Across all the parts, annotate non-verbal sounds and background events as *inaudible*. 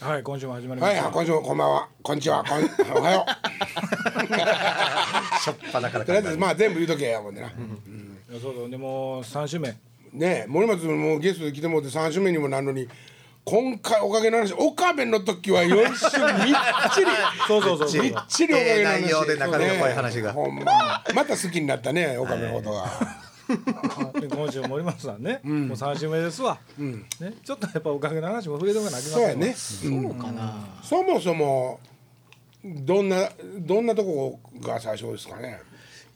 はい今週も始まりまはい、した、今週もこんばんは、こんにちは、こんおはよ *laughs* しょっぱだからう。とりあえず、まあ、全部言うとけやもんでな。いやそうそうでも3週目ねえ、森松もゲストで来てもらって、三週目にもなるのに。今回おかげの話、岡部の時は四週みっちり。*laughs* そうそうそうそうみっちりおかげの話。ええ内容でなかなかこういう話がそうねほんま、また好きになったね、岡部のことが。*laughs* で今週森松さんね、もう3週目ですわ、ね、ちょっとやっぱおかげの話も触れとかなきませんそうやね。そうかな、そもそも。どんな、どんなとこが最初ですかね？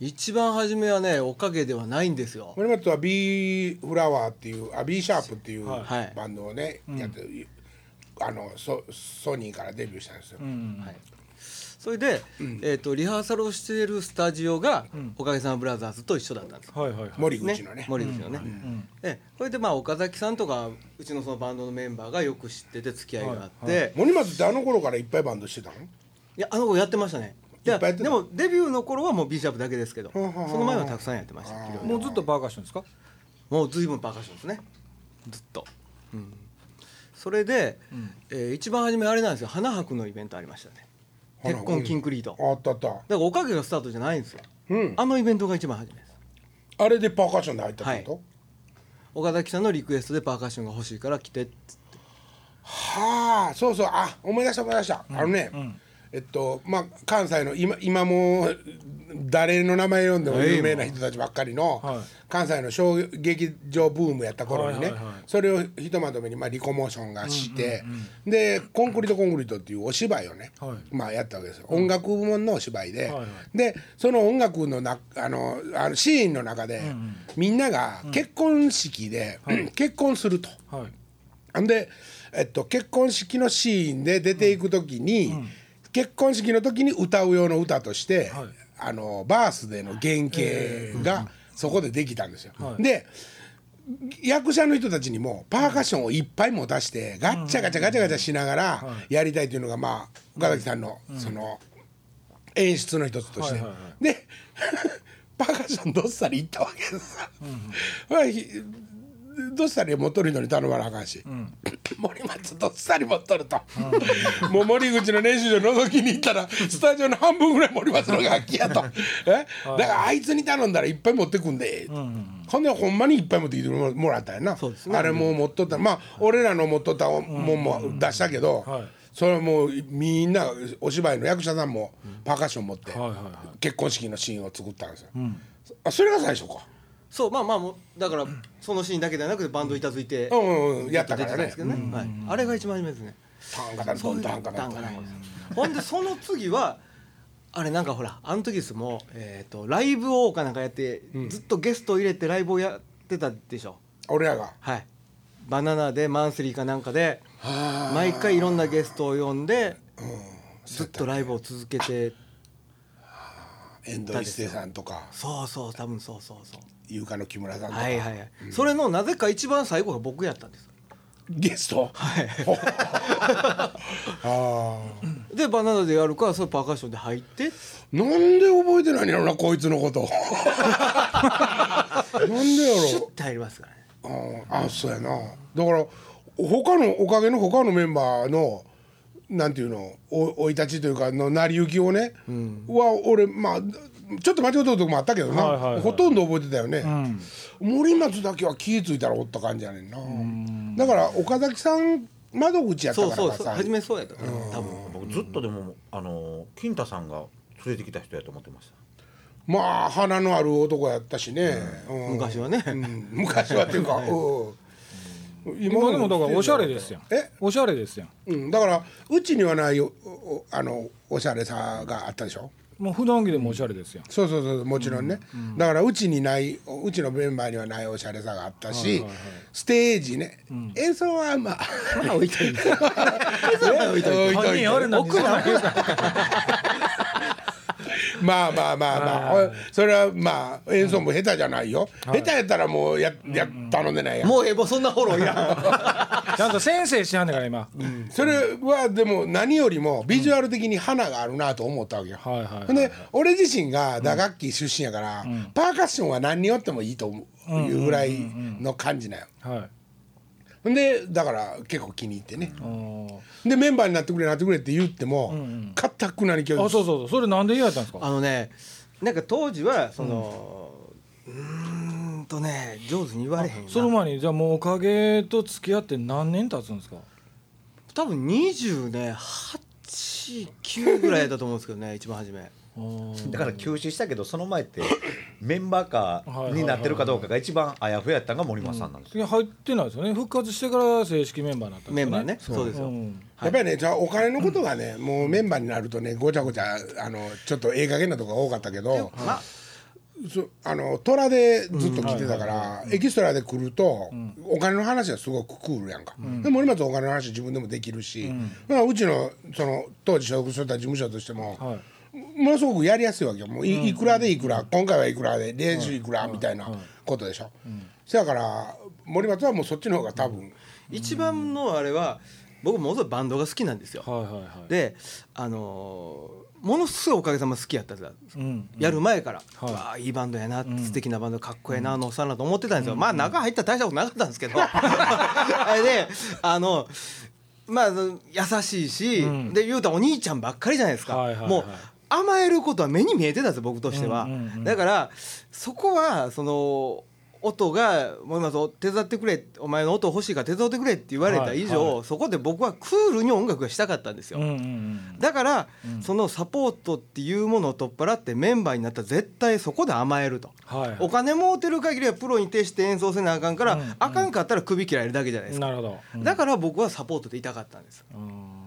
一番初めはねおかげではないんですよ。森松は B フラワーっていうあ B シャープっていうはい。バンドをね、やってあのソソニーからデビューしたんですよ。はいそれで、えー、とリハーサルをしているスタジオが、おかげさまブラザーズと一緒だったんです。はいはいはい。森口のね。森口のね、でそれでまあ岡崎さんとかうちのそのバンドのメンバーがよく知ってて付き合いがあって、い森松ってあの頃からいっぱいバンドしてたの？やあの子やってましたね。いやいっぱいやってたでもデビューの頃はもう B シャープだけですけど、んはんはんその前はたくさんやってましたもうずっとパーカッションですか？もう随分パーカッションですね。ずっと、うん、それで、えー一番初めあれなんですよ。花博のイベントありましたね鉄痕キンクリート、だかあったあった。らおかげがスタートじゃないんですようん。あのイベントが一番初めですあれでパーカッションで入ったってこ岡崎さんのリクエストでパーカッションが欲しいから来てっつってと？はあ、そうそう、あ、思い出した思い出した。あのね、えっとまあ関西の今今もう誰の名前読んでも有名な人たちばっかりのはい。関西の小劇場ブームやった頃にねはいはいはい。それをひとまとめにまあリコモーションがしてでコンクリートコンクリートっていうお芝居をねはい。まあやったわけですよ。音楽部門のお芝居ではいはい。でその音楽のなあのあのシーンの中でみんなが結婚式で結婚すると。はい。ほんで、えっと、結婚式のシーンで出ていく時に、結婚式の時に歌う用の歌として、はい。あのバースデーの原型がそこでできたんですよ。はい。で役者の人たちにもパーカッションをいっぱい持たしてガッチャガチャガチャガチャしながらやりたいというのがまあ岡崎さんのその演出の一つとして、で *laughs* パーカッションどっさり行ったわけですどっさり持っとる人に頼まなあかんし、*coughs* 森松どっさり持っと。ると、もう森口の練習場覗きに行ったらスタジオの半分ぐらい森松の楽器やと。え？だからあいつに頼んだらいっぱい持ってくんで、ほんでほんまにいっぱい持ってきてももらったんやな、ね。あれもう持っとった。まあ俺らの持っとったもんも出したけど、はい。それはもうみんなお芝居の役者さんもパーカッション持って、結婚式のシーンを作ったんですよ、あそれが最初かそうまあまあだからそのシーンだけではなくてバンド板付いてうんうんうんやった出からね。てたんですけどね、はい、あれが一番初めですね。タンほんでその次はあれなんかほらあの時ですもう、えー、とライブ王かなんかやって、ずっとゲストを入れてライブをやってたでしょ。俺らが？はい。バナナでマンスリーかなんかでは毎回いろんなゲストを呼んで、ずっとライブを続けて遠藤一生さんとか。そうそう多分そうそうそう優香の木村さんとか、はいはいはい、それのなぜか一番最後が僕やったんです。ゲスト？はい。ああでバナナでやるからそれパーカッションで入って。なんで覚えてないんやろなこいつのこと。*laughs* なんでやろシュッて入りますからね。ああそうやな。だから他のおかげの他のメンバーのなんていうのお生い立ちというかの成り行きをね、は俺まあちょっと間違うとこもあったけどな、はいはいはい。ほとんど覚えてたよね、森松だけは気ぃ付いたらおった感じやねんな、だから岡崎さん窓口やったそうそうからかさ。そう初めそうやった。から多分。僕ずっとでもあの金太さんが連れてきた人やと思ってました。まあ花のある男やったしね、うん。昔はね、うん。昔はっていうか、*laughs* うん。今でもだからおしゃれですやん。え？おしゃれですやん。うん、だからうちにはないあのおしゃれさがあったでしょ？もう普段着でもおしゃれですやん。そうそうそうもちろんね、だからうちにないうちのメンバーにはないおしゃれさがあったし、ステージね、演奏はまあ *laughs* まあ *laughs* 置いといて。置いといて。本人おるのに奥なまあまあまあまあ。それはまあ演奏も下手じゃないよ、下手やったらもうやや頼んでないやんもうええもうそんなフォローいらんちゃんと先生しはんねんから今。それはでも何よりもビジュアル的に花があるなと思ったわけよ。はいはいはいほんで俺自身が打楽器出身やから、パーカッションは何によってもいいと思ういうぐらいの感じなんよ。はいでだから結構気に入ってね、あでメンバーになってくれなってくれって言ってもかた、くなに拒あ否そうそうそう。それなんで嫌やったんですか？あのねなんか当時はそのうーんとね上手に言われへんな。その前にじゃあもうおかげと付き合って何年経つんですか？多分20ね89ぐらいだと思うんですけどね一番初め。*laughs* だから休止したけどその前ってメンバーカーになってるかどうかが一番あやふややったのが森松さんなんですよ。いや入ってないですよね。復活してから正式メンバーになったんですよメンバーね。そうですよ、うん。やっぱりねじゃあお金のことがね、もうメンバーになるとねごちゃごちゃあのちょっとええ加減なとこが多かったけど、まあそあの虎でずっと来てたから、エキストラで来ると、お金の話はすごくクールやんか、で森松はお金の話自分でもできるし、まあ、うちのその当時所属してた事務所としても、はいものすごくやりやすいわけよ。もういいくらでいくら今回はいくらで練習いくらみたいなことでしょ、せやから森松はもうそっちの方が多分、一番のあれは僕ものすごいバンドが好きなんですよ、はいはいはい。であのーものすごいおかげさま好きやったん。ですようん。やる前から、はい。わあいいバンドやな、素敵なバンドかっこええなあのおっさんなと思ってたんですよ、まあ中入ったら大したことなかったんですけど。あ *laughs* れであのまあ優しいし、ん。で言うたらお兄ちゃんばっかりじゃないですか、はいはいはい。もう甘えることは目に見えてたんですよ僕としては、うんうんうんだからそこはその音が「森松手伝ってくれお前の音欲しいから手伝ってくれ」って言われた以上、はい。はそこで僕はクールに音楽がしたかったんですよ、うんうんうんだから、そのサポートっていうものを取っ払ってメンバーになったら絶対そこで甘えると、はいはい。お金もうてる限りはプロに徹して演奏せなあかんから、うんうん。あかんかったら首切られるだけじゃないですか、うん。だから僕はサポートでいたかったんです、うん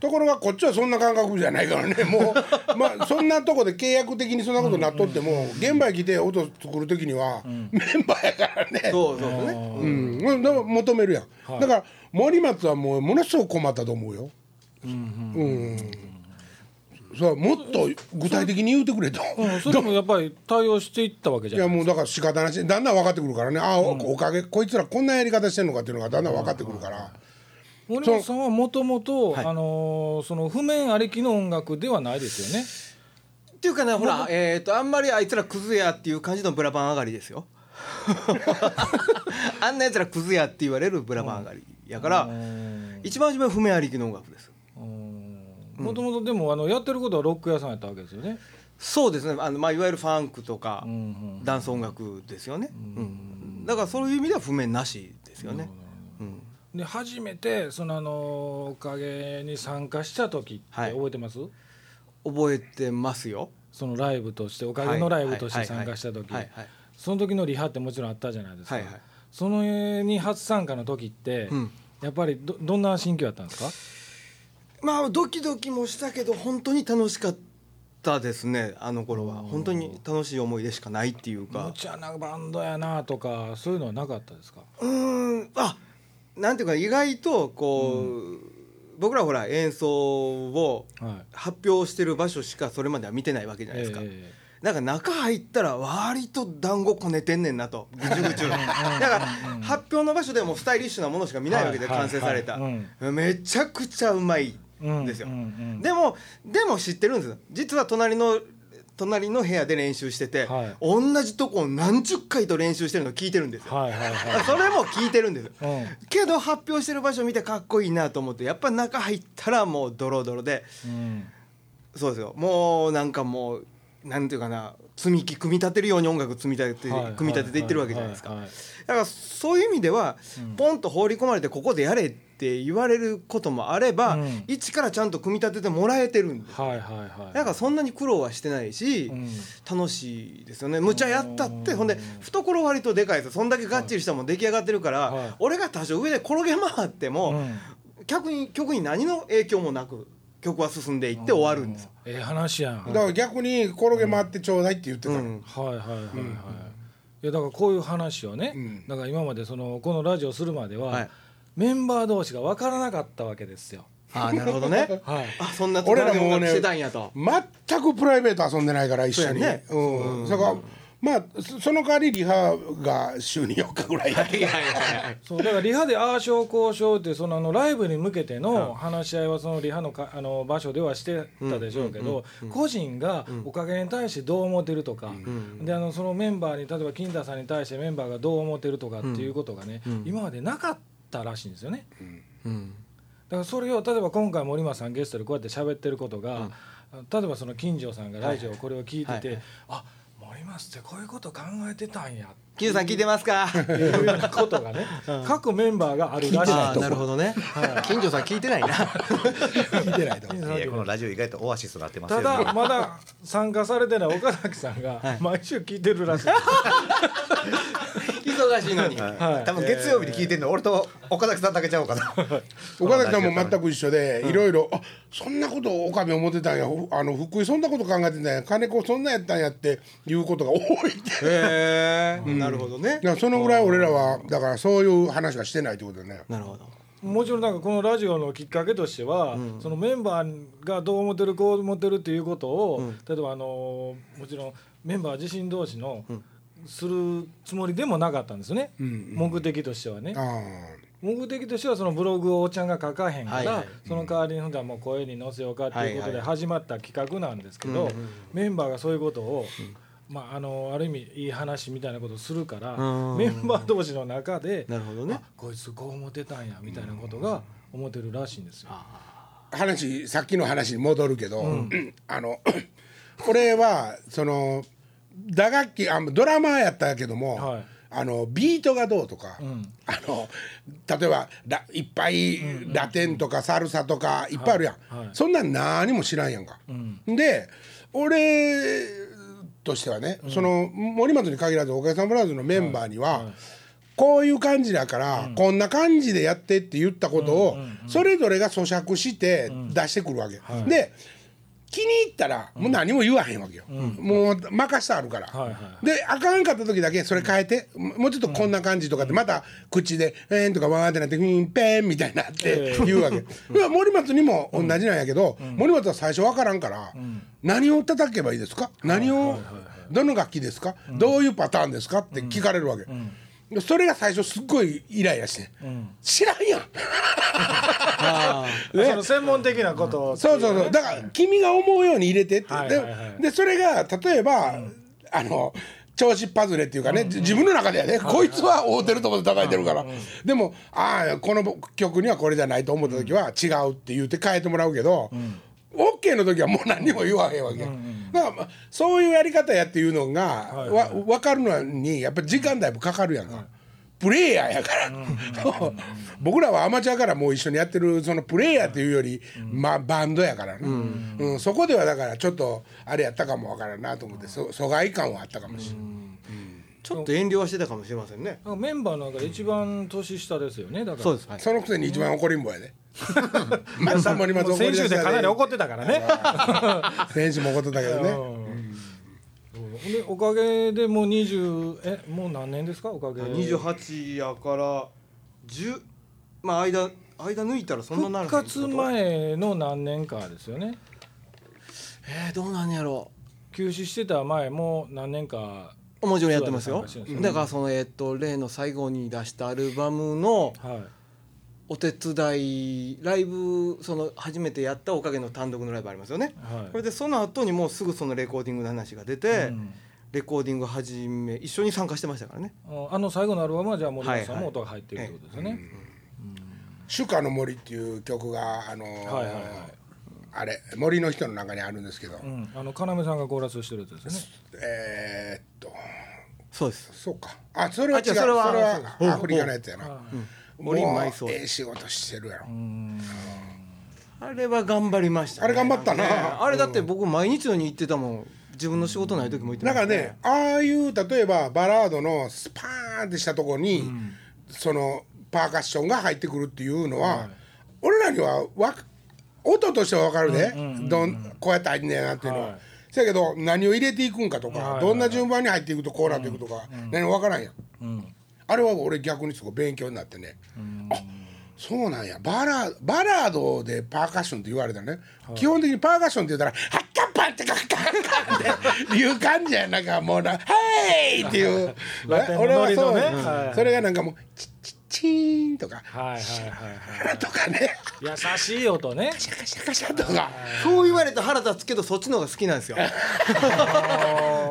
ところがこっちはそんな感覚じゃないからねもう。*laughs* まあそんなとこで契約的にそんなことなっとっても現場へ来て音作る時にはメンバーやからね。そうそうねう。ん、うん、だから求めるやん、だから森松はもうものすごく困ったと思うよ。うん、そうもっと具体的に言うてくれと、うん、それもやっぱり対応していったわけじゃないいやもうだから仕方なし。だんだん分かってくるからね。あ、おおかげこいつらこんなやり方してんのかっていうのがだんだん分かってくるから、森本さんはもともとはい。あのーその譜面ありきの音楽ではないですよね。っていうかねほら、えー、とあんまりあいつらクズやっていう感じのブラバン上がりですよ。*laughs* あんなやつらクズやって言われるブラバン上がりやから、一番初めは譜面ありきの音楽です。もともとでもあのやってることはロック屋さんやったわけですよね。そうですね。あの、まあ、いわゆるファンクとか、うんうん。ダンス音楽ですよね、うんだからそういう意味では譜面なしですよね、うんで初めてそのあのおかげに参加した時ってはい。覚えてます、覚えてますよ。そのライブとしておかげのライブとして参加した時。はい。はい。その時のリハってもちろんあったじゃないですか、はい。はい。そのに初参加の時って、うん。やっぱりどどんな心境やったんですか？まあドキドキもしたけど本当に楽しかったですねあの頃は。本当に楽しい思い出しかないっていう無か茶なバンドやなとかそういうのはなかったですか？うーん。あなんていうか意外とこう、僕らほら演奏をはい。発表してる場所しかそれまでは見てないわけじゃないですか、えなんか中入ったら割と団子こねてんねんなと *laughs* ぐちゅぐちゅ。だから発表の場所でもスタイリッシュなものしか見ないわけで完成された。はいめちゃくちゃうまいんですよ。うんうんうん。でもでも知ってるんですよ。実は隣の隣の部屋で練習してて、はい。同じとこを何十回と練習してるの聞いてるんですよ、はいはいは *laughs* それも聞いてるんですうん。けど発表してる場所見てかっこいいなと思ってやっぱ中入ったらもうドロドロでうん。そうですよ。もうなんかもうなんていうかな積み木組み立てるように音楽積み立てて、はい組み立てていってるわけじゃないですか、だからそういう意味では、ポンと放り込まれてここでやれって言われることもあれば、うん。一からちゃんと組み立ててもらえてるんです。はいはいはい。だからそんなに苦労はしてないし、うん。楽しいですよね。むちゃやったってほんで懐割とでかいです。よそんだけがっちりしたもん出来上がってるから、はい。俺が多少上で転げ回っても、うん。曲に曲に何の影響もなく曲は進んでいって終わるんですよ。ええ話やん。だから逆に転げ回ってちょうだいって言ってた。の、うん。はいはいはいはい、い。やだからこういう話をね、ん。だから今までそのこのラジオするまでは、はいメンバー同士が分からなかったわけですよ。ああなるほどね。*laughs* はい、あそんな俺らもうねしてたんやと。全くプライベート遊んでないから一緒に。ね。うん、それからまあそその代わりリハが週に4日ぐらいやってそうだからリハでああしようこうしようってそのあのライブに向けての話し合いはそのリハのかあの場所ではしてたでしょうけど、個人がおかげに対してどう思ってるとか、であのそのメンバーに例えば金田さんに対してメンバーがどう思ってるとかっていうことがね、今までなかっったらしいんですよね。うん。だからそれを例えば今回森松さんゲストでこうやって喋ってることが、例えばその金城さんがラジオこれを聞いてて、はい。はいあ森松ってこういうこと考えてたんやキズさん聞いてますか？っていうようなことがね、*laughs* 各メンバーがあるらしいなるほどね。*laughs* 金城さん聞いてないな。聞いてないと。*laughs* いやこのラジオ意外とオアシスになってますたよ。ねだまだ参加されてない岡崎さんが毎週聞いてるらしい、忙しいのに。はい。多分月曜日に聞いてんの。俺と岡崎さんだけちゃうかな。*laughs* 岡崎さんも全く一緒でいろいろ「あそんなことを岡部思ってたんや。ふあの福井そんなこと考えてたんや。金子そんなんやったんや」っていうことが多いって。へえなるほどね。だからそのぐらい俺らはだからそういう話はしてないってことだね。なるほど。もちろんなんかこのラジオのきっかけとしては、そのメンバーがどう思ってるこう思ってるっていうことを、例えばあのもちろんメンバー自身同士のするつもりでもなかったんですよね、目的としてはね。あ目的としてはそのブログをおっちゃんが書かへんから、はいはい。その代わりにほんじゃもう声に載せようかっていうことではいはい。始まった企画なんですけど、メンバーがそういうことを、まあ、あのある意味いい話みたいなことをするから、うんメンバー同士の中でなるほどね。あこいつこう思ってたんやみたいなことが思ってるらしいんですよ。あ話さっきの話に戻るけど、*clears throat* あの *clears throat* これはその打楽器あドラマーやったけども、はい。あのビートがどうとか、ん。あの例えばラいっぱいラテンとかサルサとかいっぱいあるやん、はい。はい。そんなん何も知らんやんか。で俺としてはね、その森松に限らずおかげさんブラザーズのメンバーには、こういう感じだから、こんな感じでやってって言ったことを、それぞれが咀嚼して出してくるわけ、で気に入ったらもう何も言わへんわけよ、もう任してあるから、はいはいであかんかった時だけそれ変えてももうちょっとこんな感じとかってまた口で「えーん」とかわーってなって「ふんぺん」みたいになって言うわけ、森松にも同じなんやけど、森松は最初わからんから、何を叩けばいいですか？何をどの楽器ですか、どういうパターンですか？って聞かれるわけ、でそれが最初すっごいイライラして、知らんやん。あ *laughs* その専門的なことを。そうそうそう。だから君が思うように入れてって、はいはいはい。ででそれが例えば、あの調子パズレっていうかね、自分の中ではね、こいつは合うてると思って叩いてるから、でもああこの曲にはこれじゃないと思った時は違うって言って変えてもらうけど、オッケーの時はもう何にも言わへんわけ、だからまあそういうやり方やっていうのが、わ分かるのにやっぱり時間だいぶかかるやんか。プレイヤーやから、*laughs* 僕らはアマチュアからもう一緒にやってるそのプレイヤーっていうより、まあ、バンドやからね、うんそこではだからちょっとあれやったかもわからんなと思ってそ疎外感はあったかもしれない、ちょっと遠慮はしてたかもしれませんね。なんかメンバーの中で一番年下ですよねだから。そうです。はい。そのくせに一番怒りんぼやで、*laughs* また森松先週でかなり怒ってたからね。先週も怒ってたけどね、うん。でおかげでもう20えもう何年ですか？おかげ。28やから10まあ間間抜いたらそんななる復活前の何年かですよね。えー、どうなんやろ。休止してた前も何年かうもちろんやってますよ。だからそのえっ、と例の最後に出したアルバムのはい。お手伝いライブその初めてやったおかげの単独のライブありますよね、はい。これでその後にもうすぐそのレコーディングの話が出て、うん。レコーディング始め一緒に参加してましたからね。あの最後のアルバムはじゃあ森本さんも音が入ってるってことですよね、主歌の森っていう曲があのーはいはいはいあれ森の人の中にあるんですけど、うん、あの要さんがコーラスしてるやつですよね。えーっと。そうです。そうか。あそれは違う。それれははアフリカのやつやな、森もう埋葬。ええ仕事してるやろ、あれは頑張りました、ね、あれ頑張ったな。ねあれだって僕毎日のように行ってたもん。自分の仕事ない時も行ってだたもんからねああいう例えばバラードのスパーンってしたとこに、そのパーカッションが入ってくるっていうのは、俺らにはわ音としては分かるで、どんこうやって入んねやなっていうのは。はい。せやけど何を入れていくんかとか、どんな順番に入っていくとこうなっていくとか、何も分からんやん、あれは俺逆にすごい勉強になってね、あそうなんや。バラバラードでパーカッションって言われたらね、基本的にパーカッションって言ったら「ハッカッパンってカッカッカン」っていう感じやん。なんかもうな「ヘイ!」っていう。*laughs* 俺はそう、ねはい。それがなんかもう「チッチッチーン」とか。はいはいはいはとかね。い優しい音ね。シャカシャカシャとか。そう言われて腹立つけどそっちの方が好きなんですよ。だか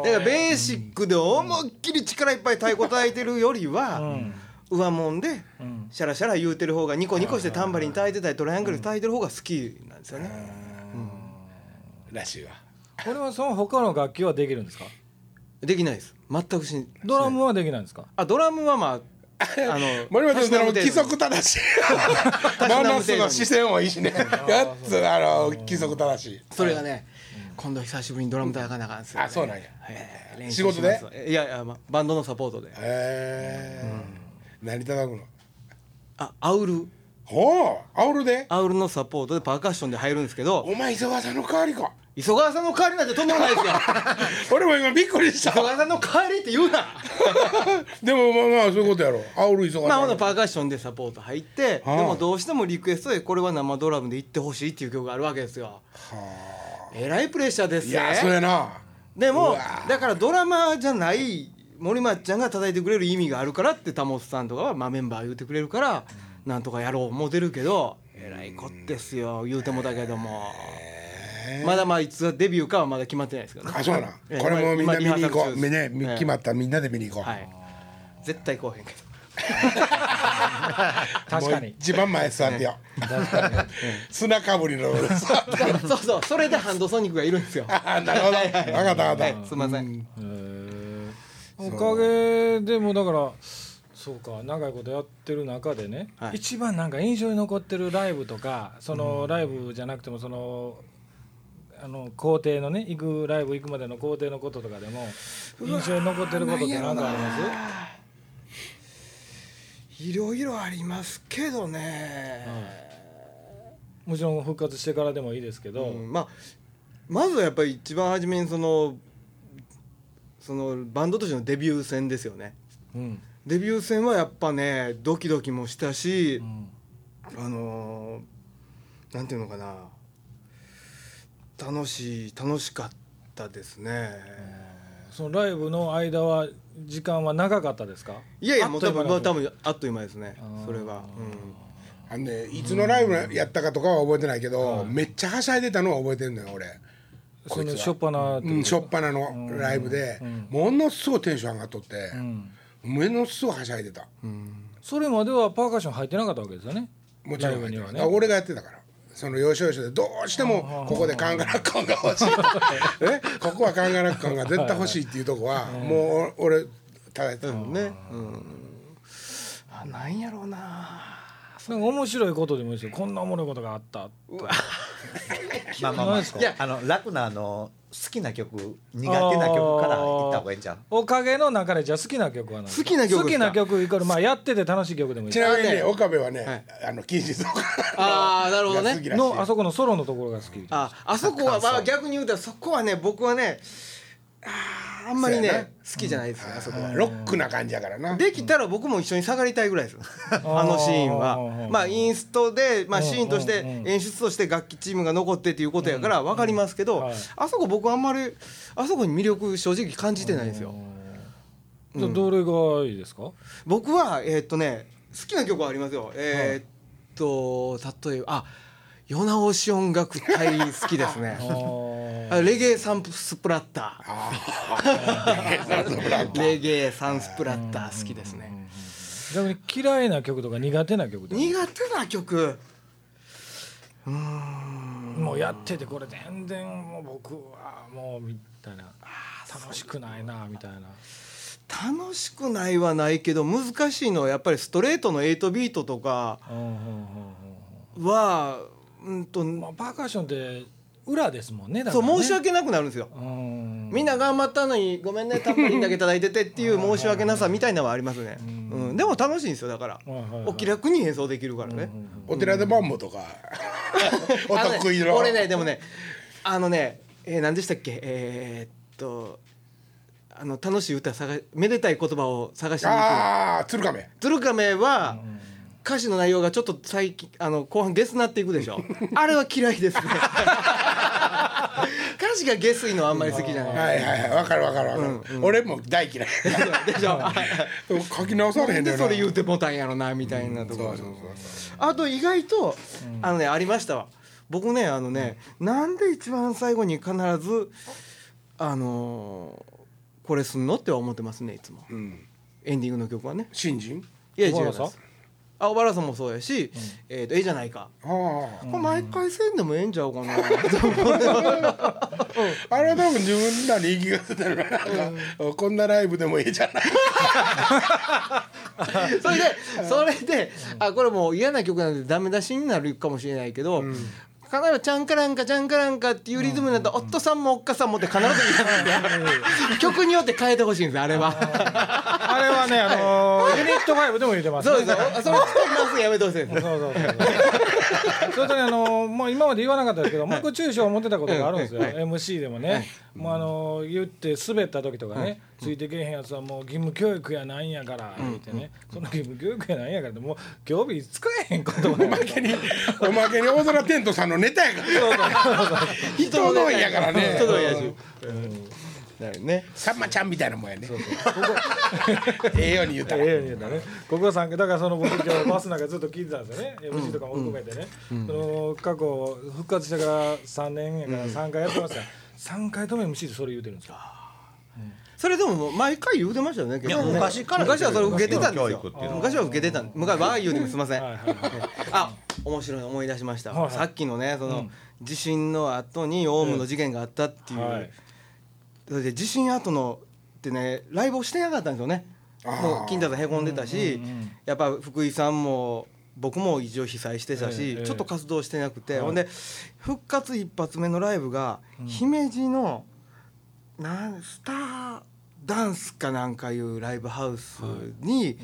らベーシックで思いっきり力いっぱい太鼓叩いてるよりは、上もんでうん。シャラシャラ言うてる方がニコニコしてタンバリン叩いてたりトライアングル叩いてる方が好きなんですよね、らしいわ。これはその他の楽器はできるんですか？できないです。全くしドラムはできないんですか？あドラムはまああの森本さんの規則正しい。たしなむ程度にもの視線もいいしね。*laughs* やっつあの規則正しい。それがね、今度久しぶりにドラム叩かなあかんですよ、ね、あそうなんや。へえ練習仕事で？いやいや、まバンドのサポートで。へえ何叩くの？あアウル。ほうアウルで？アウルのサポートでパーカッションで入るんですけど。お前磯川さんの代わりか磯川さんの代わりなんてとんでもないですよ。*laughs* 俺も今びっくりした。磯川さんの代わりって言うな。*laughs* でもまあまあそういうことやろ。アウル磯川まあほさんんなパーカッションでサポート入って、はあ。でもどうしてもリクエストでこれは生ドラムで行ってほしいっていう曲があるわけですよ。えらいプレッシャーですいやそうやな。でもだからドラマーじゃない森松ちゃんが叩いてくれる意味があるからってタモスさんとかは、まあ、メンバー言うてくれるから、なんとかやろう思ってるけどえらいこっですよ言うてもだけどもまだまあいつデビューかはまだ決まってないですけどね。あそうなんええ。これもみんな見に行こう。みねみえ。え決まったらみんなで見に行こう。はい。絶対来おへんけど。*laughs* 確かに。一番前座ってよ。砂かぶりのそうそうそれでハンドソニックがいるんですよ。*laughs* あなるほど。分かった分かはった。い。すいません。へーおかげでもだからそうか長いことやってる中でね、はい。一番なんか印象に残ってるライブとかそのライブじゃなくてもそのあの工程のね行くライブ行くまでの工程のこととかでも印象に残ってることって何かあります？いろいろありますけどね、もちろん復活してからでもいいですけど、うんまあまずはやっぱり一番初めにそのそのバンドとしてのデビュー戦ですよね。うん。デビュー戦はやっぱねドキドキもしたしう、ん。あのーなんていうのかな楽しい楽しかったですね、そのライブの間は時間は長かったですか？いやいやもう多分まあ多分分あっという間ですね。それは、あのねいつのライブやったかとかは覚えてないけどめっちゃはしゃいでたのは覚えてんのよ俺。その初っ端なってことうん、しょっぱなのライブで、ものすごいテンション上がっとって、うん。ものすごいはしゃいでた、それまではパーカッション入ってなかったわけですよね。もちろんライブにはね。あ俺がやってたからその要所要所でどうしてもここでカンガラッコンが欲しい。*laughs* え？ここはカンガラッコンが絶対欲しいっていうとこはもう俺叩いてた、うん。ね、うん、あなんやろうな。面白いことでもいいですよ。こんなおもろいことがあった *laughs* まあまあまあ。何ですか？いやあの楽なあの好きな曲苦手な曲から行った方がいいんじゃんおかげの中でじゃあ好きな曲は何？好きな曲好きな曲イコールまあやってて楽しい曲でもいい。ちなみに岡部はね、はい。あの近日とかあーなるほどね。のあそこのソロのところが好き。ああそこはまあ逆に言うたらそこはね僕はねあーあんまりね好きじゃないですねあそこは。ロックな感じやからな。できたら僕も一緒に下がりたいぐらいです *laughs* あのシーンは。まあインストで、まあ、シーンとして演出として楽器チームが残ってっていうことやから分かりますけどはい。あそこ僕あんまりあそこに魅力正直感じてないんですよ。じゃあどれがいいですか？僕はえーっとね好きな曲はありますよ。えーっと例えばあ世直し音楽隊好きですね。*laughs* *laughs* レゲエサンスプラッター。レゲエサンスプラッター。好きですね。逆に嫌いな曲とか苦手な曲苦手な曲？もうやっててこれ全然もう僕はもうみたいな。楽しくないなみたいな。楽しくないはないけど難しいのはやっぱりストレートの8ビートとかうんうんうんうん。はうんとまあパーカッションって裏ですもんねだそうからね。申し訳なくなるんですよ。うん。みんな頑張ったのにごめんねタンバリンだけ叩いててっていう申し訳なさみたいなのはありますね、うん、でも楽しいんですよだから。はいはいはい。お気楽に演奏できるからね、お寺でバンボとか。お *laughs* あのね得意の。俺ねでもねあのね、えー、何でしたっけ？えーっとあの楽しい歌探めでたい言葉を探しに行く。ああ鶴亀。鶴亀は歌詞の内容がちょっと最近あの後半ゲスなっていくでしょ。*laughs* あれは嫌いですね。歌詞がゲスいのはあんまり好きじゃない。はいはいはいわかるわかるわかる、俺も大嫌い。でしょ。書き直されへな。んでそれ言うてもたんやろなみたいなところ。そうそうそうあと意外と、あのねありましたわ。僕ねあのね、なんで一番最後に必ずあのーこれすんのっては思ってますねいつも。うん。エンディングの曲はね。新人？いや違いますあ小原さんもそうやし、えー、とええじゃないか、はこれ毎回せんでもええんちゃうかな、あ、*laughs* あれは多分自分らに言い聞かせてるからこんなライブでもいいじゃない。*laughs* それでそれであこれもう嫌な曲なんでダメ出しになるかもしれないけど、必ず「ちゃんかランカちゃんかランカ」っていうリズムになったら夫さんもおっかさんもって必ず言う。んですよ曲によって変えてほしいんですあれは。あれはねあのーユニット5でも言ってますね。そうですよそれ使いますやめてほしいんです。そうそうそう *laughs* それとねあのもう今まで言わなかったですけど、僕中傷を持ってたことがあるんですよ。はい。MC でもね、もうあの言って滑った時とかね、ついてけえへんやつはもう義務教育やなんやから言ってね、その義務教育やなんやからってもう興味使えへんことも *laughs* おまけにおまけに大空テントさんのネタやから。*laughs* 人のやからね。人のやしだよね。さんまちゃんみたいなもんやね。ええように言った。*laughs* らええように言うたらね。ここさんだからその僕今日バスなんかずっと聞いてたんですよね MC とかも含めてね、その過去復活してから3年やから3回やってますから、3回とも MC でそれ言うてるんですよ。それでももう毎回言うてましたよね結構ね。昔から昔はそれ受けてたんです教よ昔は受けてたん昔はああいうにもす。いませんあ面白いの思い出しました、はいはい。さっきのねその、うん。地震の後にオウムの事件があったっていう、で地震後のってねライブをしてなかったんですよね。もう金太さんへこんでたし、うんうんうん。やっぱ福井さんも僕も一応被災してたし、ええええ。ちょっと活動してなくて、はい。ほんで復活一発目のライブが、姫路のなんスターダンスかなんかいうライブハウスに、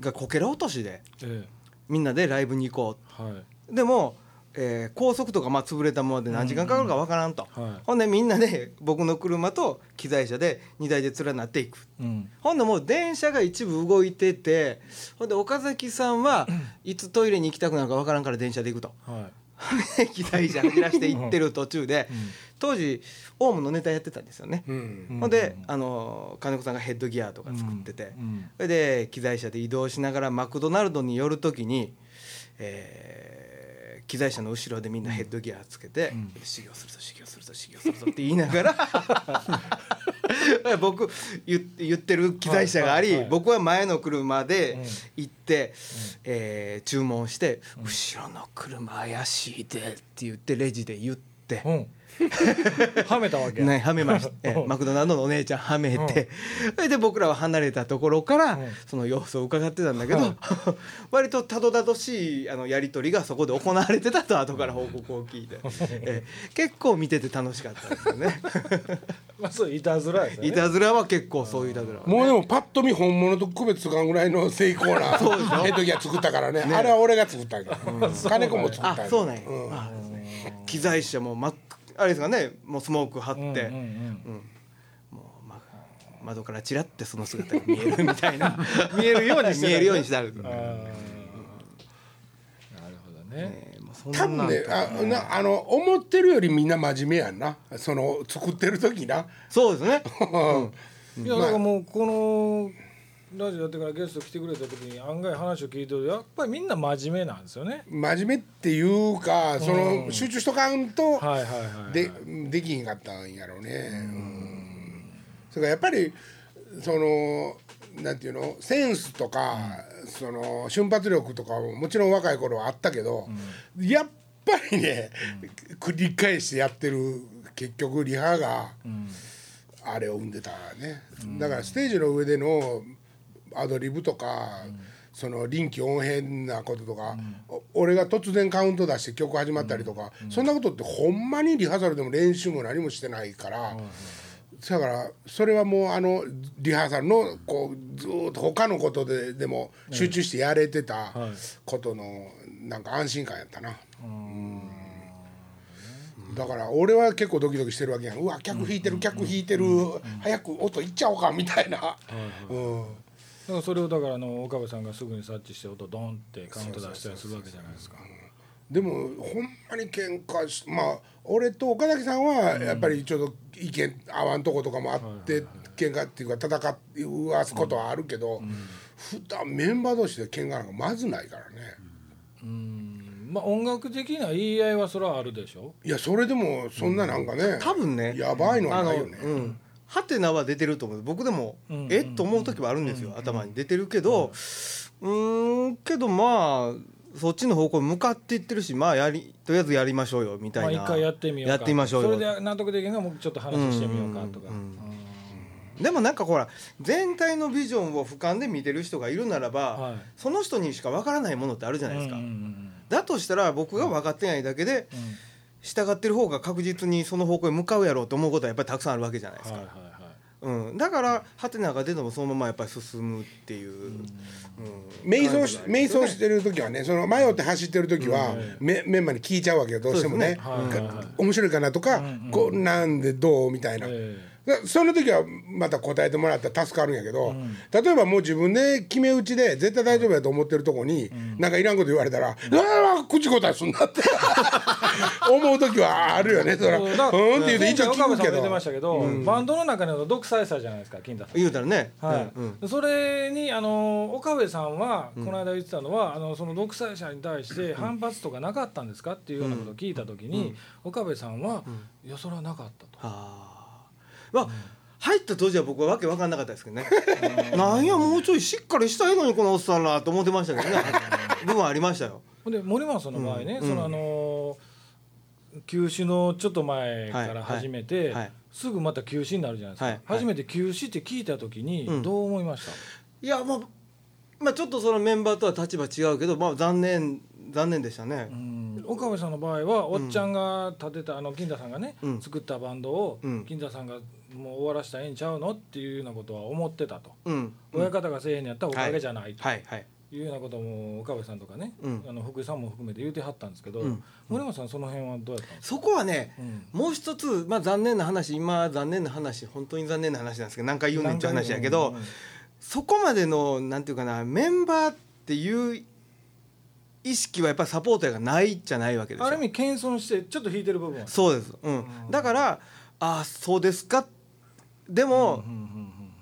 がこけら落としでえみんなでライブに行こえはい、うでも、えー高速とかまあ潰れたままで何時間かかるかわからんと、はい。ほんでみんなで *laughs* 僕の車と機材車で2台で連なっていく。うん。ほんでもう電車が一部動いててほんで岡崎さんはいつトイレに行きたくなるかわからんから電車で行くと。はい。*laughs* 機材車走らして行ってる途中で当時オウムのネタやってたんですよね、うん。ほんであの金子さんがヘッドギアとか作ってて、うん。それで機材車で移動しながらマクドナルドに寄る時に、えー機材車の後ろでみんなヘッドギアつけて「修行するぞ修行するぞ修行するぞ」って言いながら *laughs* 僕言言ってる機材車があり、僕は前の車で行って、えー注文して「後ろの車怪しいで」って言ってレジで言って。うんはめたわけや。ね、はめましてえマクドナルドのお姉ちゃんはめて、それで僕らは離れたところから、うん。その様子を伺ってたんだけど、*laughs* 割とたどたどしいあのやり取りがそこで行われてたと後から報告を聞いて、え結構見てて楽しかったですよね。*laughs* まあそういたずらですよね。いたずらは結構そういういたずらはもうでもパッと見本物と区別つかんぐらいの成功なヘッドギア作ったからね。あれは俺が作ったん。や金子も作ったんや。あそうなんや、機材車も真っあれですかねもうスモーク貼って、うんうんうん。もう、ま、窓からチラってその姿が見えるみたいな。*laughs* 見えるように見えるようにしてある、あー。なるほどね。えーもうそん多分ねあなあの思ってるよりみんな真面目やんな。その作ってる時な。そうですね。*laughs* いやだからもうこのラジオやってからゲスト来てくれた時に案外話を聞いてるとやっぱりみんな真面目なんですよね。真面目っていうかその集中しとかんとでできひんかったんやろうね。うん。それからやっぱりそのなんていうの？センスとか、その瞬発力とかももちろん若い頃はあったけど、やっぱりね、繰り返してやってる結局リハが、あれを生んでたね、だからステージの上でのアドリブとか、その臨機応変なこととか、お俺が突然カウント出して曲始まったりとか、そんなことってほんまにリハーサルでも練習も何もしてないから。だからそれはもうあのリハーサルのこうずーっと他のことででも集中してやれてたことのなんか安心感やったな。うん。だから俺は結構ドキドキしてるわけやん。うわ客引いてる客引いてる。早く音いっちゃおうかみたいな。うんだからそれをだからあの岡部さんがすぐに察知して音ドンってカウント出したりするわけじゃないですか。でもほんまに喧嘩しまあ俺と岡崎さんはやっぱりちょっと意見合わんとことかもあって喧嘩っていうか戦うわすことはあるけど普段メンバー同士で喧嘩なんかまずないからね。うん。まあ音楽的な言い合いはそれはあるでしょ。いやそれでもそんななんかね多分ね。やばいのはないよね。うんハテナは出てると思う。僕でも、うんえ？っと思う時はあるんですよ、頭に出てるけど、うーんけどまあそっちの方向に向かっていってるしまあやりとりあえずやりましょうよみたいな、まあ一回やってみようか。やってみましょうよ。それで納得できんがもうちょっと話してみようかとか、うんうんうんでもなんかほら全体のビジョンを俯瞰で見てる人がいるならば、はい。その人にしかわからないものってあるじゃないですか、うんうんうんだとしたら僕が分かってないだけで従ってる方が確実にその方向に向かうやろうと思うことはやっぱりたくさんあるわけじゃないですか、はいはいはい。うん、だからハテナが出てもそのままやっぱり進むっていう、うん。瞑想し瞑想してる時はねその迷って走ってる時は、うんメメンバーに聞いちゃうわけよ。どうしてもね。ね。はいはいはい。面白いかなとか、うんうん。こうなんでどうみたいな、えだその時はまた答えてもらったら助かるんやけど、ん。例えばもう自分で決め打ちで絶対大丈夫やと思ってるとこに、なんかいらんこと言われたら「うわー口答えすんな」って *laughs* 思う時はあるよねそら「うん」って言うて一応聞くけ岡部さんも言ってましたどけど、バンドの中の独裁者じゃないですか金田さん。言うたらね、はい。うんうん。それにあの岡部さんはこの間言ってたのは、あのその独裁者に対して反発とかなかったんですかっていうようなことを聞いた時に、岡部さんは、いやそれはなかったと。はあまあ、入った当時は僕はわけわかんなかったですけどね。なんやもうちょいしっかりしたいのにこのおっさんらと思ってましたけどね。*laughs* 部分ありましたよ。で森松さんの場合ね、うん。そのあの休止のちょっと前から始めて、はい。はいすぐまた休止になるじゃないですか、はい。はい初めて休止って聞いた時にうん。どう思いました、いやまあまあちょっとそのメンバーとは立場違うけどまあ残念残念でしたね。うん。岡部さんの場合はおっちゃんが立てたあの金田さんがね、うん。作ったバンドを、うん。金田さんがもう終わらせたらええんちゃうのっていうようなことは思ってたと、うん。親方がせえへんのやったらおかげじゃないと。はいはい。いうようなことも岡部さんとかね、うん。あの福井さんも含めて言うてはったんですけど、うん。森松さんその辺はどうやったんですか、そこはねうん。もう一つ、まあ、残念な話今残念な話本当に残念な話なんですけど何回言うねんって話やけど、うん。そこまでのなんていうかなメンバーっていう意識はやっぱりサポーターがないじゃないわけですよ。ある意味謙遜してちょっと引いてる部分はそうです、うん。だからああそうですかでも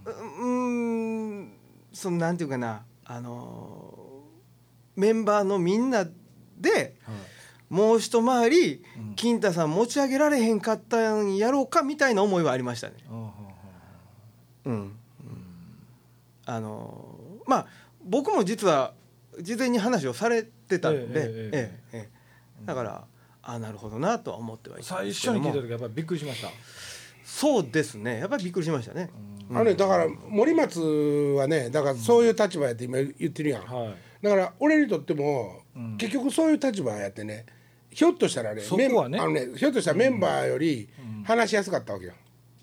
うんそのなんていうかなあのメンバーのみんなで、はい、もう一回り、うん、金太さん持ち上げられへんかったんやろうかみたいな思いはありましたね。うん、うん、あのまあ僕も実は事前に話をされてたんで、ええええだから、ああなるほどなとは思ってはいた最初に聞いた時やっぱりびっくりしました。そうですね。やっぱりびっくりしましたね。あのねだから森松はねだからそういう立場やって今言ってるやん、はい。だから俺にとっても、うん。結局そういう立場やってねひょっとしたらねそこはね。あのねひょっとしたらメンバーより話しやすかったわけよ。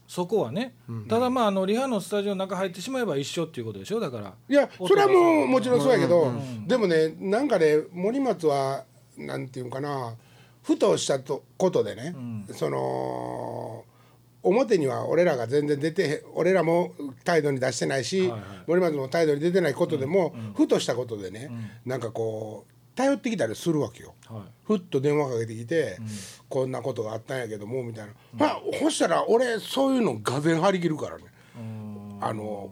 そこはね、ただまああのリハのスタジオの中入ってしまえば一緒っていうことでしょ？だから。いやそれはもうもちろんそうやけど、ん。でもねなんかね森松はなんていうのかなふとしたとことでね、その表には俺らが全然出て俺らも態度に出してないし、はいはい。森松も態度に出てないことでも、ふとしたことでね、なんかこう頼ってきたりするわけよ。はい。ふっと電話かけてきて、こんなことがあったんやけどもみたいな、まあそしたら俺そういうのがぜ張り切るからね。あの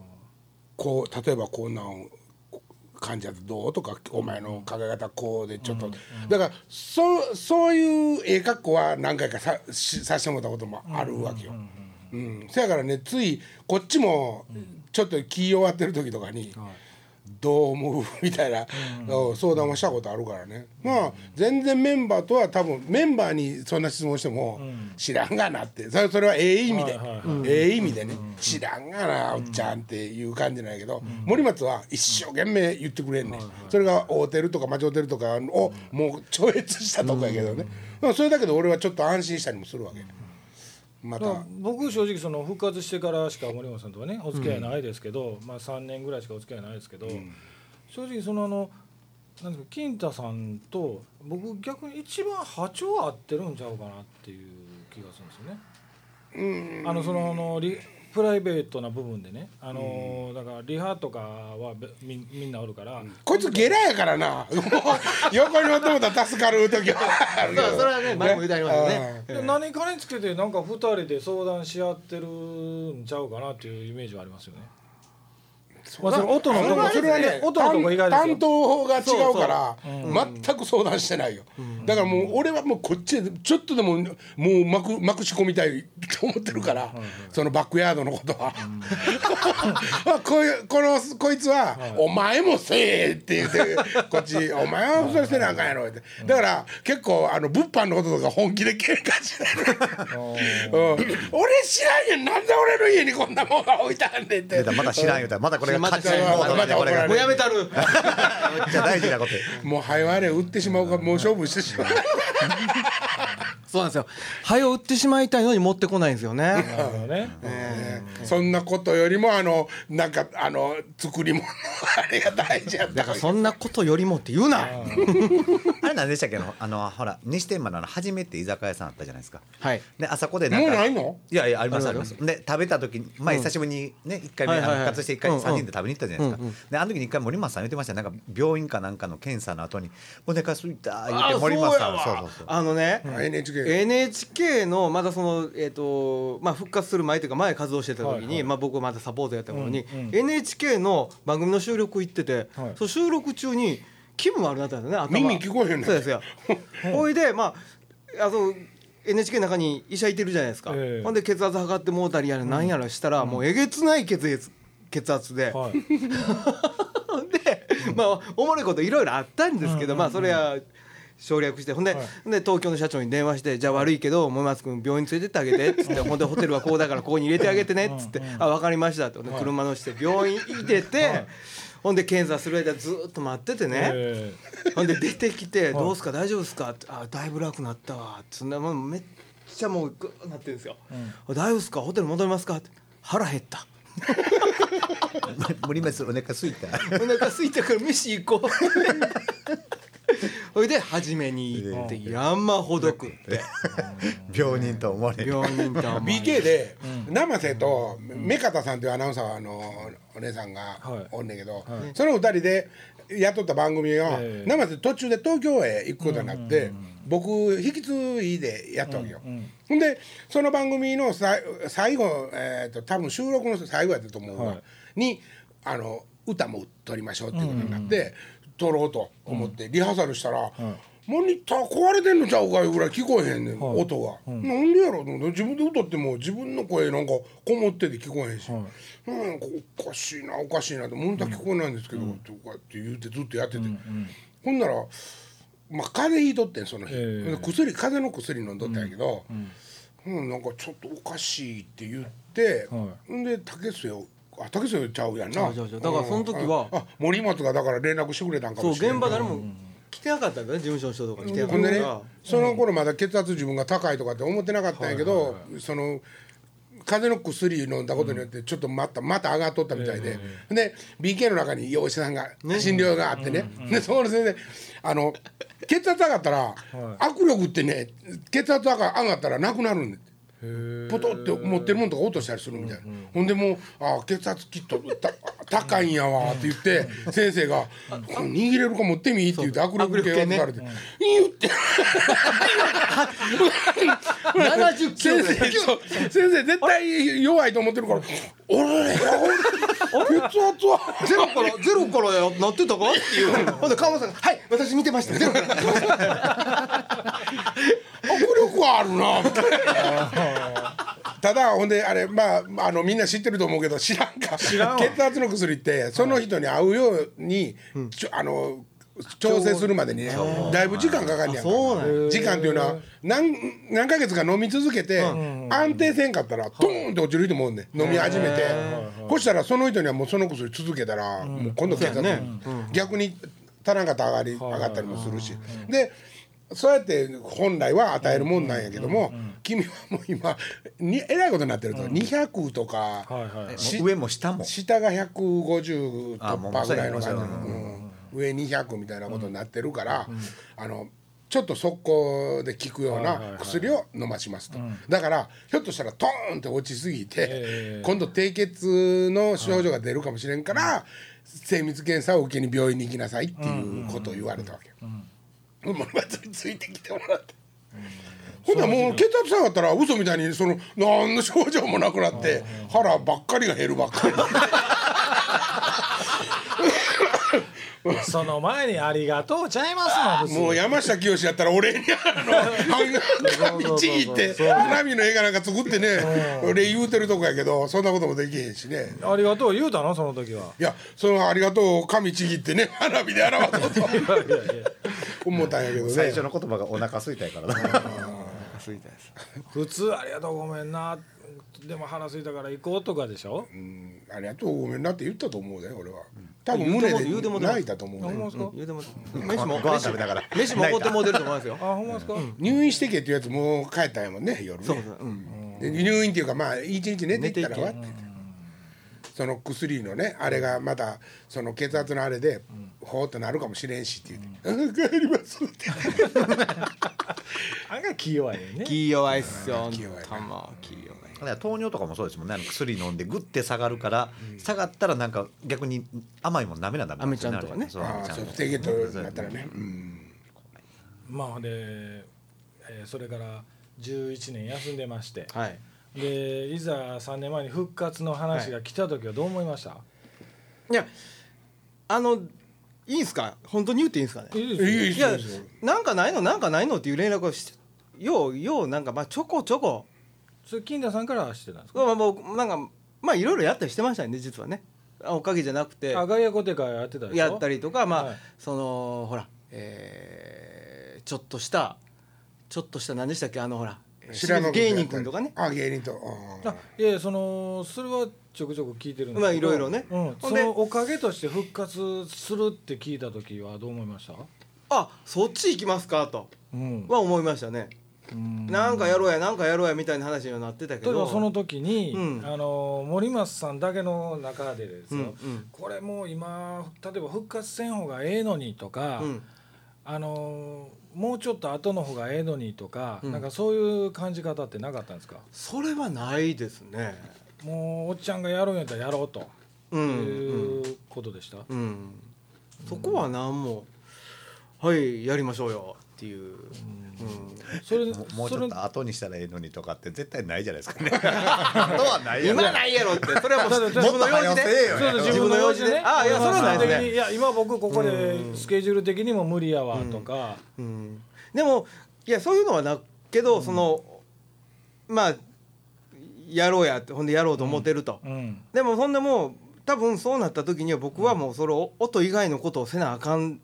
こう例えばこんなん感じやとどうとかお前の考え方こうでちょっと、だからそうそういうええ格好は何回かさしさせてもらったこともあるわけよ。うん、そやからねついこっちもちょっと気弱ってる時とかに、どう思う？みたいな、うん。相談をしたことあるからね。まあ全然メンバーとは多分メンバーにそんな質問しても知らんがなって。それそれはええ意味で、はいはいはい。ええ意味でね。知らんがなおっちゃんっていう感じなんやけど森松は一生懸命言ってくれんねん。それが合うてるとか間違うてるとかをもう超越したとこやけどね。まあそれだけど俺はちょっと安心したりもするわけまた。僕正直その復活してからしか森本さんとはねお付き合いないですけど、まあ3年ぐらいしかお付き合いないですけど、正直そのあのなんですか金太さんと僕逆に一番波長合ってるんちゃうかなっていう気がするんですよね。あのそのあのリプライベートな部分でね、あのだからリハとかはべみみんなおるから、こいつゲラやからな。*laughs* 横におってもたら助かる時はそれはね前も言うてありましたね。で何かにつけてなんか二人で相談し合ってるんちゃうかなっていうイメージはありますよね。まあその音のとこそれはね音のとこ意外ですよ。担当が違うから全く相談してないよ、だからもう俺はもうこっちでちょっとでももうまくまくし込みたいと思ってるから、そのバックヤードのことは。あ *laughs* こういうこのこいつは、お前もせえ」って言ってこっち「お前はそれせなあかんやろ」って。だから結構あの物販のこととか本気で喧嘩してる、うん、俺知らんやん。なんで俺の家にこんなもんが置いてあんねんって。また知らん言うたらまたこれがまた勝ちモードなんでこれがまた怒られるもうやめたる。めっちゃ大事なこと。もう早われ売ってしまうかもう勝負してしまうそうなんですよ。早を売ってしまいたいのに持ってこないんですよね。なるほどね。そんなことよりもあのなんかあの作り物あれが大事やった。だからそんなことよりもって言うな。あ *laughs* れ何でしたっけ？あのあのほら西天満の初めて居酒屋さんあったじゃないですか。はい。であそこでなんかもうないの？いやいやありますあります。で食べた時にまあ久しぶりにね一回目復活して一回三人で食べに行ったじゃないですか。であの時に一回森松さん言ってましたよ。なんか病院かなんかの検査の後にお腹すいた言って森松さんあそうそうそう。あのね、NHK NHK のまだその、えーとまあ、復活する前というか前活動してた時に、はいはい。まあ、僕まだサポートやった頃に、うんうん。NHK の番組の収録行ってて、はい。その収録中に気分悪くなったんですよね頭。耳聞こえへんねん。そうですよ。*laughs* ほいでまああの NHK の中に医者いてるじゃないですか、ええ。ほんで血圧測ってもうたりやらなんやらしたら、もうえげつない血圧血圧で、はい。*laughs* でまあおもろいこといろいろあったんですけど、まあそれは省略してほんで,、はい。ほんで東京の社長に電話して「じゃあ悪いけど森松君病院連れてってあげて」っつって「ほんでホテルはこうだからここに入れてあげてね」っつって「あ分かりました」って車乗せて病院入れて、ほんで検査する間ずーっと待っててね、えほんで出てきて「どうすか大丈夫ですか?」って「あだいぶ楽なったわ」そんなもんめっちゃもうグーなってるんですよ「大丈夫ですかホテル戻りますか?」って「腹減った」*laughs* 森松お腹すいた。お腹空いたから飯行こうほいで初めに行って山ほど食って。*laughs* 病人と思われる。病人と思い BK で生瀬と目方さんというアナウンサーのお姉さんがはい。おんねんけどその二人で雇った番組がええ生瀬途中で東京へ行くことになって僕引き継いでやったわけよ。ほんでその番組のさい最後、えー、と多分収録の最後やったと思うわ、はい。にあの歌も撮りましょうっていうことになって、撮ろうと思ってリハーサルしたら、モニター壊れてんのちゃうかいうぐらい聞こえへんねん、音が、なんでやろうと思って自分で歌っても自分の声なんかこもってて聞こえへんし、なんかおかしいなおかしいなってモニター聞こえないんですけど、とかって言ってずっとやってて、ほんなら、まあ、風邪ひいとってんその日、ええ。薬風邪の薬飲んどったんやけど、うんなんかちょっとおかしいって言って、んで竹末をあ竹末ちゃうやんな。だからその時はうん。ああ森松がだから連絡してくれたんかそうもしれん現場誰も来てなかったんだね事務所の人とか来てなかほんでねその頃まだ血圧自分が高いとかって思ってなかったんやけど、その風邪の薬飲んだことによってちょっとまたまた上がっとったみたいで、で BK の中にお医者さんが診療があってね、でそこの先生あの血圧上がったら、握力ってね血圧上が上がったらなくなるんだって。ポトって持ってるもんとか落としたりするみたいな、ほんでもう「あ血圧きっとた高いんやわ」って言って先生が「これ握れるか持ってみ」って言って握力計渡されて「言って。70キロ先で生先生絶対弱いと思ってるから「俺血圧は。ゼロからゼロからやなってたか？っていう。ほんで川本さんが「はい私見てました。ゼロから握力はあるな」みたいな。ただほんであれまあまああのみんな知ってると思うけど知らんか。らんわ。血圧の薬ってその人に合うように、ちょあの調整するまでにねだいぶ時間かかんねやんか。そうなんや。時間っていうのは何何ヶ月か飲み続けて安定せんかったらトーンって落ちる人もおんねん。飲み始めて。そしたらその人にはもうその薬続けたらもう今度血圧逆に足らんかったら上がり上がったりもするし。でそうやって本来は与えるもんなんやけども君はもう今にえらいことになってると200とかはいはいし上も下も。下が150あもう突破ぐらいの感じ、う。ん。上200みたいなことになってるから、あのちょっと速攻で効くような薬を飲ましますと、だからひょっとしたらトーンって落ちすぎて、ええ。今度低血の症状が出るかもしれんから、精密検査を受けに病院に行きなさいっていうことを言われたわけよ。もう祭りついてきてもらって。ほんならもう血圧下がったら嘘みたいにその何の症状もなくなって腹ばっかりが減るばっかり。その前に「ありがとう」ちゃいますの普通もう山下清やったら俺にあの紙ちぎって花火の映画なんか作ってね俺言うてるとこやけどそんなこともできへんしね。ありがとう言うたのその時は。いやそのありがとう紙ちぎってね花火で表そうと思ったんやけどね。最初の言葉がお腹空いたやからな。すいたです。普通「ありがとうごめんな」でも腹すいたから行こうとかでしょ？うん。ありがとうごめんなって言ったと思うで俺は。多分胸で言うてもあ泣いたと思うね言うても飯もご飯食べながら。飯も *laughs* おごってもうてると思いますよ。あほんまですか？入院してけっていうやつもう帰ったんやもんね夜ね。そうそう。うん。で入院っていうかまあ一日寝ていったらわってその薬のねあれがまたその血圧のあれでほーっとなるかもしれんしって言って「うん。*laughs* 帰ります」って。案外気弱いよね。気弱いっすよ気弱い気弱い。だから糖尿とかもそうですもんね。薬飲んでグッて下がるから、下がったらなんか逆に甘いもん舐めなダメなんですよアメちゃんとかね。そうああそう。アメちゃんと。なったらね。うん。まあで、えーそれから11年休んでまして。はいでいざ3年前に復活の話が来た時はどう思いました、い。やあのいいんすか？本当に言っていいんすかね？いいですよ。いいいやですよ。なんかないの？なんかないの？っていう連絡をしてようようなんかまあちょこちょこ。それ金田さんからはしてたんですか？まあもうなんかまあいろいろやったりしてましたね実はね。あおかげじゃなくて。あ外野コテ会やってたでしょ？やったりとかまあ、はい。そのほらえーちょっとしたちょっとした何でしたっけ？あのほら白の芸人君とかね。あ芸人と。うん。あいやそのそれはちょくちょく聞いてるんですけど。まあいろいろね。うん、そのおかげとして復活するって聞いた時はどう思いました？あそっち行きますかと。うん。は思いましたね、うん。なんかやろうやなんかやろうやみたいな話にはなってたけど。例えばその時に、うん。あの森松さんだけの中でですよ、うんうん。これもう今例えば復活せん方がええのにとか、うんあのもうちょっと後の方がええのにとか、うん。なんかそういう感じ方ってなかったんですか？それはないですね。もうおっちゃんがやるんやったらやろうと。うん。いうことでした、うん。そこは何もはいやりましょうよっていう、うん。それももうちそれょっと後にしたらええのにとかって絶対ないじゃないですかね。*laughs* 後はないやろ。今ないやろって。それはもう *laughs* 自分の用事で自分の用事でね。あいやそれはないですね。いや今僕ここでスケジュール的にも無理やわとか、うん。でもいやそういうのはなけど、そのまあやろうやってほんでやろうと思ってると、うん。でもそんでもう多分そうなった時には僕はもうそれを音以外のことをせなあかん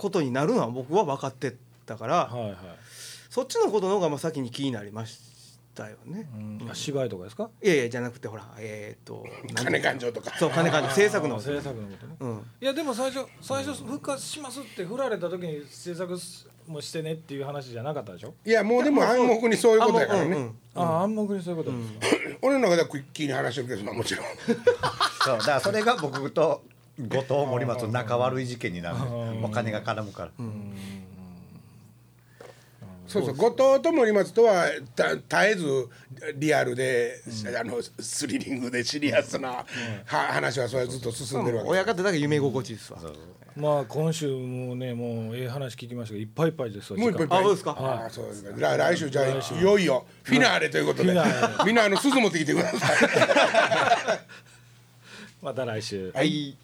ことになるのは僕は分かってたから、はいはい、そっちのことの方がまあ先に気になりましたよね。うん、芝居とかですか？いやいやじゃなくてほらえっ、と金勘定とか。そう金勘定。制作の。制作のことね。うん。いやでも最初最初復活しますって振られた時に制作もしてねっていう話じゃなかったでしょ、いやもうでも暗黙にそういうことやからね。ううんうん。ああ暗黙にそういうことですか、俺の中ではクイッキーに話してるけどなもちろん。*laughs* そうだからそれが僕と後藤森松の仲悪い事件になるお金が絡むから、そうそう。後藤と森松とはた絶えずリアルで、あのスリリングでシリアスな、は話はそれはずっと進んでるわけ。親方だけ夢心地ですわ。まあ今週もねもうええ話聞きましたけどいっぱいいっぱいですもういっぱいいっぱい。あそうですか？そうですか。来来週じゃあいよいよフィナーレということで、フィナーみんなあの鈴持ってきてください。*laughs* また来週。はい